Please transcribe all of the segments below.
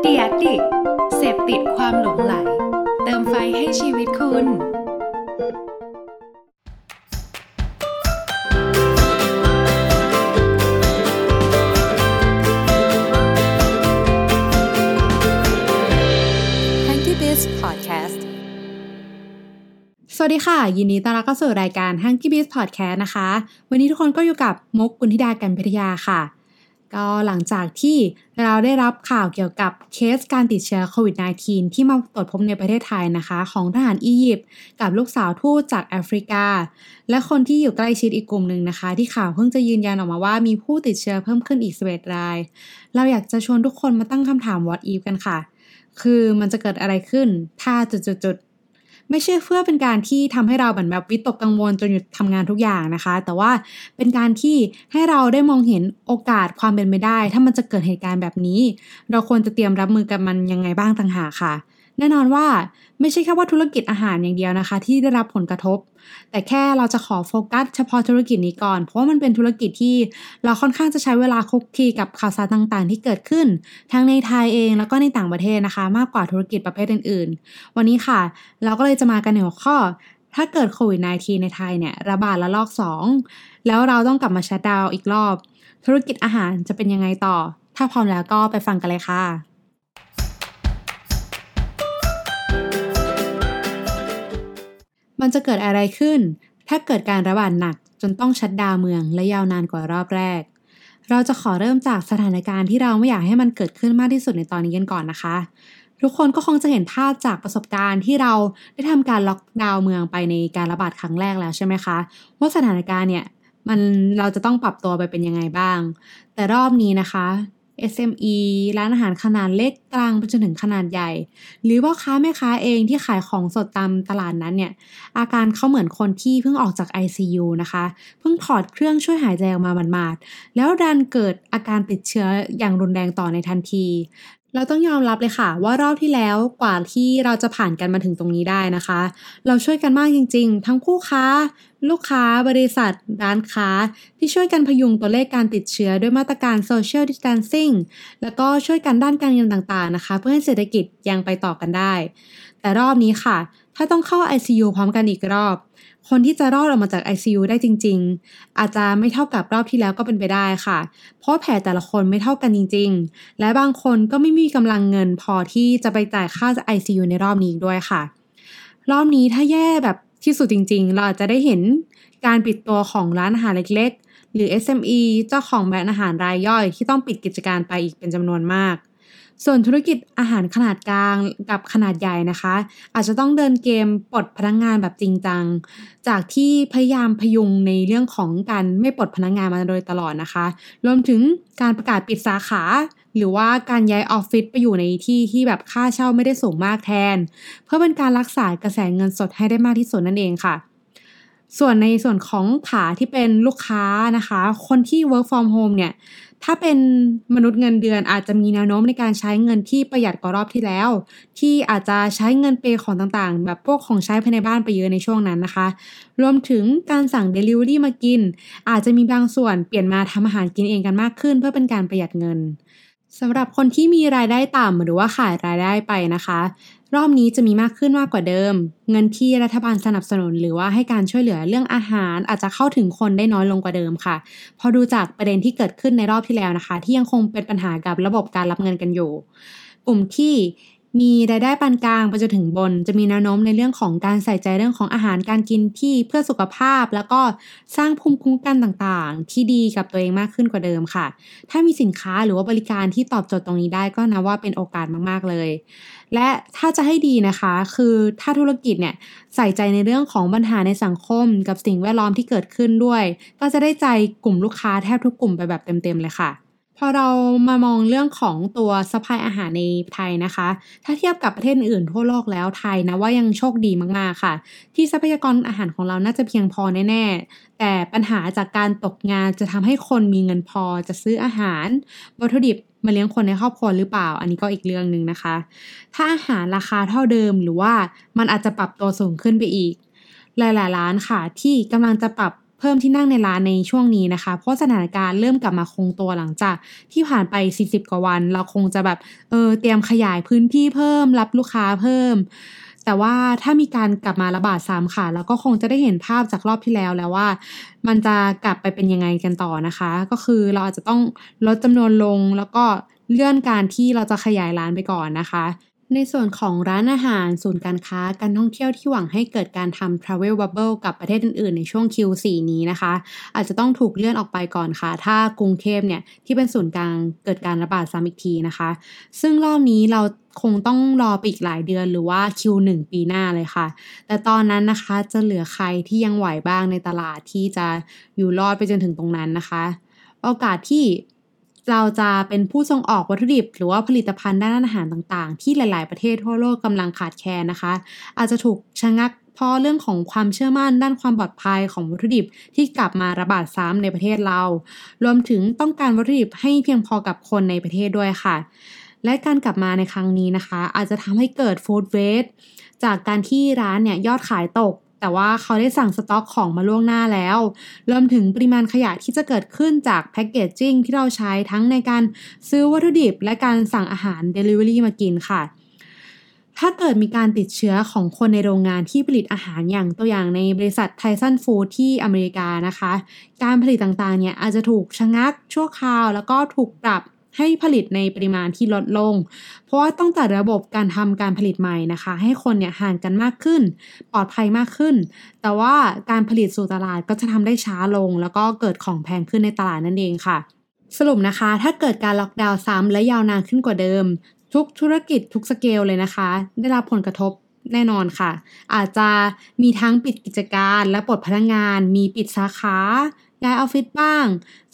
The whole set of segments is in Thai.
เดียดิเสพติดความหลงไหล เติมไฟให้ชีวิตคุณ Hanky Biz Podcast สวัสดีค่ะ ยินดีต้อนรับเข้าสู่รายการ Hanky Beats Podcast นะคะ วันนี้ทุกคนก็อยู่กับมุกกุลธิดากันพิทยาค่ะ ก็หลังจากที่เราได้รับข่าวเกี่ยวกับเคสการติดเชื้อโควิด -19 ที่มาตรวจพบในประเทศไทยนะคะ ของทหารอียิปต์กับลูกสาวทูตจากแอฟริกา และคนที่อยู่ใกล้ชิดอีกกลุ่มหนึ่งนะคะ ที่ข่าวเพิ่งจะยืนยันออกมาว่ามีผู้ติดเชื้อเพิ่มขึ้นอีก11ราย เราอยากจะชวนทุกคนมาตั้งคำถาม what if กันค่ะ คือมันจะเกิดอะไรขึ้นถ้าจุดๆๆ ไม่ใช่เพื่อเป็นการที่ทำให้เราเหมือนแบบวิตกกังวลจนหยุดทำงานทุกอย่างนะคะ แต่ว่าเป็นการที่ให้เราได้มองเห็นโอกาสความเป็นไปได้ ถ้ามันจะเกิดเหตุการณ์แบบนี้ เราควรจะเตรียมรับมือกับมันยังไงบ้างต่างหากค่ะ แน่นอนว่าไม่ใช่แค่ว่าธุรกิจอาหารอย่างเดียวนะคะ ที่ได้รับผลกระทบ แต่แค่เราจะขอโฟกัสเฉพาะธุรกิจนี้ก่อน เพราะว่ามันเป็นธุรกิจที่เราค่อนข้างจะใช้เวลาคุกคีกับข่าวสารต่างๆ ที่เกิดขึ้น ทั้งในไทยเองแล้วก็ในต่างประเทศนะคะ มากกว่าธุรกิจประเภทอื่น ๆ วันนี้ค่ะ เราก็เลยจะมากันในหัวข้อ ถ้าเกิดโควิด -19 ในไทยเนี่ยระบาดระลอก 2 แล้วเราต้องกลับมาชัดดาวอีกรอบ ธุรกิจอาหารจะเป็นยังไงต่อ ถ้าพร้อมแล้วก็ไปฟังกันเลยค่ะ มันจะเกิดอะไรขึ้น ถ้าเกิดการระบาดหนักจนต้องชัดดาวเมืองและยาวนานกว่ารอบแรก เราจะขอเริ่มจากสถานการณ์ที่เราไม่อยากให้มันเกิดขึ้นมากที่สุดในตอนนี้กันก่อนนะคะ ทุกคนก็คงจะเห็นภาพจากประสบการณ์ที่เราได้ทำการล็อกดาวเมืองไปในการระบาดครั้งแรกแล้วใช่ไหมคะว่าสถานการณ์เนี่ยมันเราจะต้องปรับตัวไปเป็นยังไงบ้าง แต่รอบนี้นะคะ SME ร้านอาหารขนาดเล็กกลางไปจนถึงขนาดใหญ่ หรือว่าค้าแม่ค้าเองที่ขายของสดตามตลาดนั้นเนี่ย อาการเขาเหมือนคนที่เพิ่งออกจาก ICU นะคะ เพิ่งถอดเครื่องช่วยหายใจออกมาหมาดๆแล้วดันเกิดอาการติดเชื้ออย่างรุนแรงต่อในทันที เราต้องยอมรับเลยค่ะ ว่ารอบที่แล้วกว่าที่เราจะผ่านกันมาถึงตรงนี้ได้นะคะ เราช่วยกันมากจริง ๆ ทั้งผู้ค้า ลูกค้า บริษัท ร้านค้า ที่ช่วยกันพยุงตัวเลขการติดเชื้อด้วยมาตรการ social distancing แล้วก็ช่วยกันด้านการเงินต่างๆนะคะ เพื่อให้เศรษฐกิจยังไปต่อกันได้ แต่รอบนี้ค่ะ ถ้าต้องเข้า ICU พร้อมกันอีกรอบ คนที่จะรอดออกมาจาก ICU ได้จริง ๆ อาจจะไม่เท่ากับรอบที่แล้วก็เป็นไปได้ค่ะ เพราะแผลแต่ละคนไม่เท่ากันจริง ๆ และบางคนก็ไม่มีกำลังเงินพอที่จะไปจ่ายค่า ICU ในรอบนี้ด้วยค่ะ รอบนี้ถ้าแย่แบบที่สุดจริง ๆ เราอาจจะได้เห็นการปิดตัวของร้านอาหารเล็ก ๆ หรือ SME เจ้าของแบรนด์อาหารรายย่อยที่ต้องปิดกิจการไปอีกเป็นจำนวนมาก ส่วนธุรกิจอาหารขนาดกลางกับขนาดใหญ่นะคะ อาจจะต้องเดินเกมปลดพนักงงานแบบจริงจัง จากที่พยายามพยุงในเรื่องของการไม่ปลดพนักงงานมาโดยตลอดนะคะ รวมถึงการประกาศปิดสาขา หรือว่าการย้ายออฟฟิศไปอยู่ในที่ที่แบบค่าเช่าไม่ได้สูงมากแทน เพื่อเป็นการรักษากระแสเงินสดให้ได้มากที่สุดนั่นเองค่ะส่วนในส่วนของขาที่เป็นลูกค้านะคะ คนที่ work from home เนี่ย ถ้าเป็นมนุษย์เงินเดือนอาจจะมีแนวโน้มในการใช้เงินที่ประหยัดกว่ารอบที่แล้ว ที่อาจจะใช้เงินเปย์ของต่างๆ แบบพวกของใช้ภายในบ้านไปเยอะในช่วงนั้นนะคะ รวมถึงการสั่ง Delivery มากิน อาจจะมีบางส่วนเปลี่ยนมาทำอาหารกินเองกันมากขึ้น เพื่อเป็นการประหยัดเงินสำหรับคนที่มีรายได้ต่ำหรือว่าขาดรายได้ไปนะคะ รอบนี้จะมีมากขึ้นมากกว่าเดิม เงินที่รัฐบาลสนับสนุนหรือว่าให้การช่วยเหลือเรื่องอาหารอาจจะเข้าถึงคนได้น้อยลงกว่าเดิมค่ะ พอดูจากประเด็นที่เกิดขึ้นในรอบที่แล้วนะคะ ที่ยังคงเป็นปัญหากับระบบการรับเงินกันอยู่ กลุ่มที่ มีรายได้ปานกลางไปจนถึงบน จะมีแนวโน้มในเรื่องของการใส่ใจเรื่องของอาหารการกินที่เพื่อสุขภาพ แล้วก็สร้างภูมิคุ้มกันต่างๆ ที่ดีกับตัวเองมากขึ้นกว่าเดิมค่ะ ถ้ามีสินค้าหรือว่าบริการที่ตอบโจทย์ตรงนี้ได้ก็นับว่าเป็นโอกาสมากๆเลย และถ้าจะให้ดีนะคะ คือถ้าธุรกิจเนี่ยใส่ใจในเรื่องของปัญหาในสังคม กับสิ่งแวดล้อมที่เกิดขึ้นด้วย ก็จะได้ใจกลุ่มลูกค้าแทบทุกกลุ่มไปแบบเต็มๆเลยค่ะ พอเรามามองเรื่องของตัว supply อาหารในไทยนะคะ ถ้าเทียบกับประเทศอื่นทั่วโลกแล้วไทยนะว่ายังโชคดีมากๆค่ะ ที่ทรัพยากรอาหารของเราน่าจะเพียงพอแน่ๆ แต่ปัญหาจากการตกงานจะทำให้คนมีเงินพอจะซื้ออาหารวัตถุดิบมาเลี้ยงคนในครอบครัวหรือเปล่า อันนี้ก็อีกเรื่องหนึ่งนะคะ ถ้าอาหารราคาเท่าเดิมหรือว่ามันอาจจะปรับตัวสูงขึ้นไปอีก หลายๆร้านค่ะ ที่กำลังจะปรับ เพิ่มที่นั่งในร้านในช่วงนี้นะคะ เพราะสถานการณ์เริ่มกลับมาคงตัวหลังจาก ที่ผ่านไป 40 กว่าวัน เราคงจะแบบเออเตรียมขยายพื้นที่เพิ่ม รับลูกค้าเพิ่ม แต่ว่าถ้ามีการกลับมาระบาดซ้ำค่ะเราก็คงจะได้เห็นภาพจากรอบที่แล้วแล้วว่า มันจะกลับไปเป็นยังไงกันต่อนะคะ ก็คือเราอาจจะต้องลดจำนวนลงแล้วก็เลื่อนการที่เราจะขยายร้านไปก่อนนะคะ ในส่วนของร้านอาหารศูนย์การค้าการท่องเที่ยวที่หวังให้เกิดการทำ Travel Bubble กับประเทศอื่นๆ ในช่วง Q4 นี้นะคะ อาจจะต้องถูกเลื่อนออกไปก่อนค่ะ ถ้ากรุงเทพเนี่ยที่เป็นศูนย์กลางเกิดการระบาดซ้ำอีกทีนะคะ ซึ่งรอบนี้เราคงต้องรอไปอีกหลายเดือนหรือว่า Q1 ปีหน้าเลยค่ะ แต่ตอนนั้นนะคะจะเหลือใครที่ยังไหวบ้างในตลาดที่จะอยู่รอดไปจนถึงตรงนั้นนะคะ โอกาสที่ เราจะเป็นผู้ส่งออกวัตถุดิบ หรือว่าผลิตภัณฑ์ด้านอาหารต่างๆ ที่หลาย ๆ ประเทศทั่วโลกกำลังขาดแคลนนะคะ อาจจะถูกชะงักเพราะเรื่องของความเชื่อมั่นด้านความปลอดภัยของวัตถุดิบที่กลับมาระบาดซ้ำในประเทศเรา รวมถึงต้องการวัตถุดิบให้เพียงพอกับคนในประเทศด้วยค่ะ และการกลับมาในครั้งนี้นะคะ อาจจะทำให้เกิดฟู้ดเวสจากการที่ร้านเนี่ยยอดขายตก แต่ว่าเขาได้สั่งสต็อกของมาล่วงหน้าแล้วรวมถึงปริมาณขยะที่จะเกิดขึ้นจากแพคเกจจิ้งที่เราใช้ทั้งในการซื้อวัตถุดิบ และการสั่งอาหาร Delivery มากินค่ะ ถ้าเกิดมีการติดเชื้อของคนในโรงงานที่ผลิตอาหารอย่างตัวอย่างในบริษัทไทสันฟู้ดที่อเมริกานะคะ การผลิตต่างๆเนี่ยอาจจะถูกชะงักชั่วคราว แล้วก็ถูกปรับ ให้ผลิตในปริมาณที่ลดลง เพราะว่าต้องจัดระบบการทำการผลิตใหม่นะคะ ให้คนเนี่ยห่างกันมากขึ้น ปลอดภัยมากขึ้น แต่ว่าการผลิตสู่ตลาดก็จะทำได้ช้าลง แล้วก็เกิดของแพงขึ้นในตลาดนั่นเองค่ะ สรุปนะคะ ถ้าเกิดการล็อกดาวน์ซ้ำและยาวนานขึ้นกว่าเดิม ทุกธุรกิจทุกสเกลเลยนะคะ ได้รับผลกระทบแน่นอนค่ะ อาจจะมีทั้งปิดกิจการและปลดพนักงงาน มีปิดสาขา ย้ายออฟฟิศบ้าง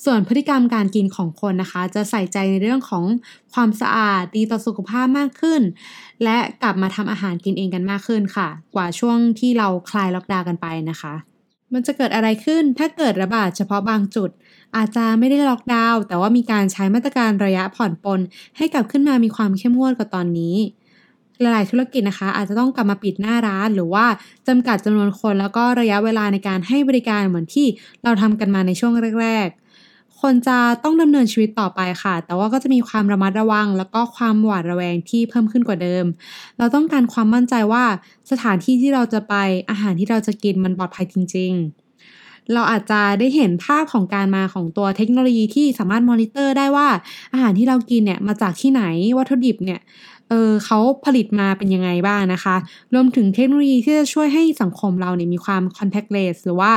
ส่วนพฤติกรรมการกินของคนนะคะ จะใส่ใจในเรื่องของความสะอาดดีต่อสุขภาพมากขึ้น และกลับมาทำอาหารกินเองกันมากขึ้นค่ะ กว่าช่วงที่เราคลายล็อกดาวน์กันไปนะคะมันจะเกิดอะไรขึ้นถ้าเกิดระบาดเฉพาะบางจุด อาจจะไม่ได้ล็อกดาวน์แต่ว่ามีการใช้มาตรการระยะผ่อนปลนให้กลับขึ้นมามีความเข้มงวดกว่าตอนนี้ หลายธุรกิจนะคะ อาจจะต้องกลับมาปิดหน้าร้าน หรือว่าจำกัดจำนวนคนแล้วก็ระยะเวลาในการให้บริการเหมือนที่เราทำกันมาในช่วงแรก ๆ คนจะต้องดำเนินชีวิตต่อไปค่ะ แต่ว่าก็จะมีความระมัดระวัง แล้วก็ความหวาดระแวงที่เพิ่มขึ้นกว่าเดิม เราต้องการความมั่นใจว่าสถานที่ที่เราจะไปอาหารที่เราจะกินมันปลอดภัยจริง ๆเราอาจจะได้เห็นภาพของการมาของตัวเทคโนโลยีที่สามารถมอนิเตอร์ได้ว่าอาหารที่เรากินเนี่ยมาจากที่ไหนวัตถุดิบเนี่ย เออเขาผลิตมาเป็นยังไงบ้างนะคะ รวมถึงเทคโนโลยีที่จะช่วยให้สังคมเราเนี่ยมีความ contactless หรือว่า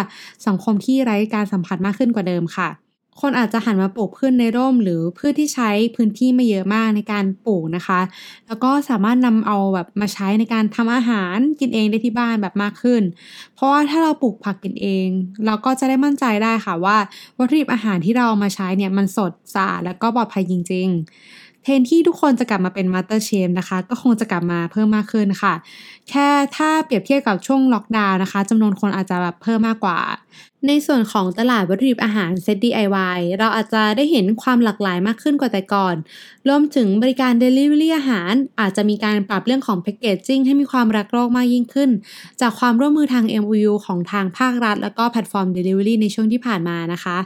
สังคมที่ไร้การสัมผัสมากขึ้นกว่าเดิมค่ะ คนอาจจะหันมาปลูกพืชในร่ม หรือพืชที่ใช้พื้นที่ไม่เยอะมากในการปลูกนะคะ แล้วก็สามารถนำเอาแบบมาใช้ในการทำอาหารกินเองได้ที่บ้านแบบมากขึ้น เพราะว่าถ้าเราปลูกผักกินเอง เราก็จะได้มั่นใจได้ค่ะว่าวัตถุดิบอาหารที่เรามาใช้เนี่ยมันสดสะอาดและก็ปลอดภัยจริง ๆ เทรนที่ทุกคนจะกลับมาเป็น MasterChef นะคะ ก็คงจะกลับมาเพิ่มมากขึ้นค่ะ แค่ถ้าเปรียบเทียบกับช่วงล็อกดาวน์นะคะจำนวนคนอาจจะแบบเพิ่มมากกว่า ในส่วนของตลาดวัตถุดิบอาหารเซต DIY เราอาจจะได้เห็นความหลากหลายมากขึ้นกว่าแต่ก่อน รวมถึงบริการ Delivery อาหาร อาจจะมีการปรับเรื่องของ packaging ให้มีความรักโลกมากยิ่งขึ้น จากความร่วมมือทาง MOU ของทางภาครัฐ แล้วก็แพลตฟอร์ม Delivery ในช่วงที่ผ่านมานะคะ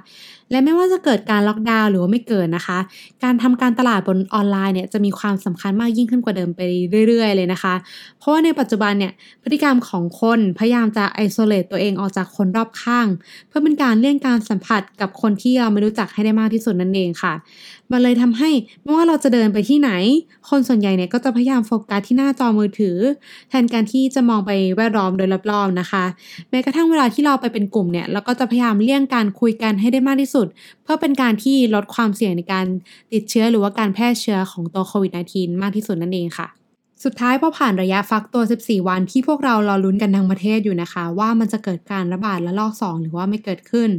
และไม่ว่าจะเกิดการล็อกดาวน์หรือว่าไม่เกิดนะคะ การทำการตลาดบนออนไลน์เนี่ยจะมีความสำคัญมากยิ่งขึ้นกว่าเดิมไปเรื่อย ๆ เลยนะคะ เพราะว่าในปัจจุบันเนี่ยพฤติกรรมของคนพยายามจะ isolate ตัวเองออกจากคนรอบข้างเพื่อเป็นการเลี่ยงการสัมผัสกับคนที่เราไม่รู้จักให้ได้มากที่สุดนั่นเองค่ะ มันเลยทำให้ไม่ว่าเราจะเดินไปที่ไหน คนส่วนใหญ่เนี่ยก็จะพยายามโฟกัสที่หน้าจอมือถือ แทนการที่จะมองไปแวดล้อมโดยรอบๆนะคะ แม้กระทั่งเวลาที่เราไปเป็นกลุ่มเนี่ยเราก็จะพยายามเลี่ยงการคุยกันให้ได้มากที่สุด เพื่อเป็นการที่ลดความเสี่ยงในการติดเชื้อหรือว่าการแพร่เชื้อของตัวโควิด -19 มากที่สุดนั่นเองค่ะ สุดท้ายพอผ่านระยะฟักตัว 14 วันที่พวกเรารอลุ้นกันทั้งประเทศอยู่นะคะ ว่ามันจะเกิดการระบาดและลอก 2 หรือว่าไม่เกิดขึ้น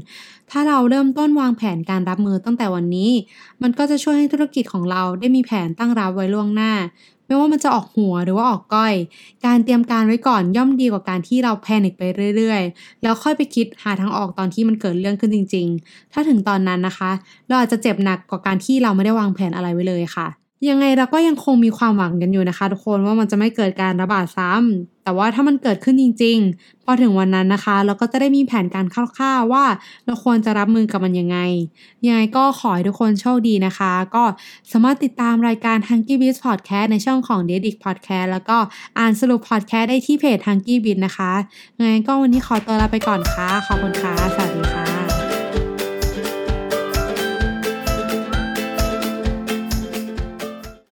ถ้าเราเริ่มต้นวางแผนการรับมือตั้งแต่วันนี้ มันก็จะช่วยให้ธุรกิจของเราได้มีแผนตั้งรับไว้ล่วงหน้า ไม่ว่ามันจะออกหัวหรือว่าออกก้อย การเตรียมการไว้ก่อนย่อมดีกว่าการที่เราแพนิคไปเรื่อยๆ แล้วค่อยไปคิดหาทางออกตอนที่มันเกิดเรื่องขึ้นจริง ๆ ถ้าถึงตอนนั้นนะคะ เราอาจจะเจ็บหนักกว่าการที่เราไม่ได้วางแผนอะไรไว้เลยค่ะ ยังไงเราก็ยังคงมีความหวังกันอยู่นะคะ ทุกคนว่ามันจะไม่เกิดการระบาดซ้ำแต่ว่าถ้ามันเกิดขึ้นจริง ๆ พอถึงวันนั้นนะคะ เราก็จะได้มีแผนการคร่าวๆว่าเราควรจะรับมือกับมันยังไง ยังไงก็ขอให้ทุกคนโชคดีนะคะ ก็สามารถติดตามรายการ h u n k y b e a t Podcast ในช่องของ d e d i c Podcast แล้วก็อ่านสรุป podcast ได้ที่เพจ h u n k y b e a t นะคะยังไงก็วันนี้ขอตัวลาไปก่อนค่ะขอบคุณค่ะสวัสดีค่ะ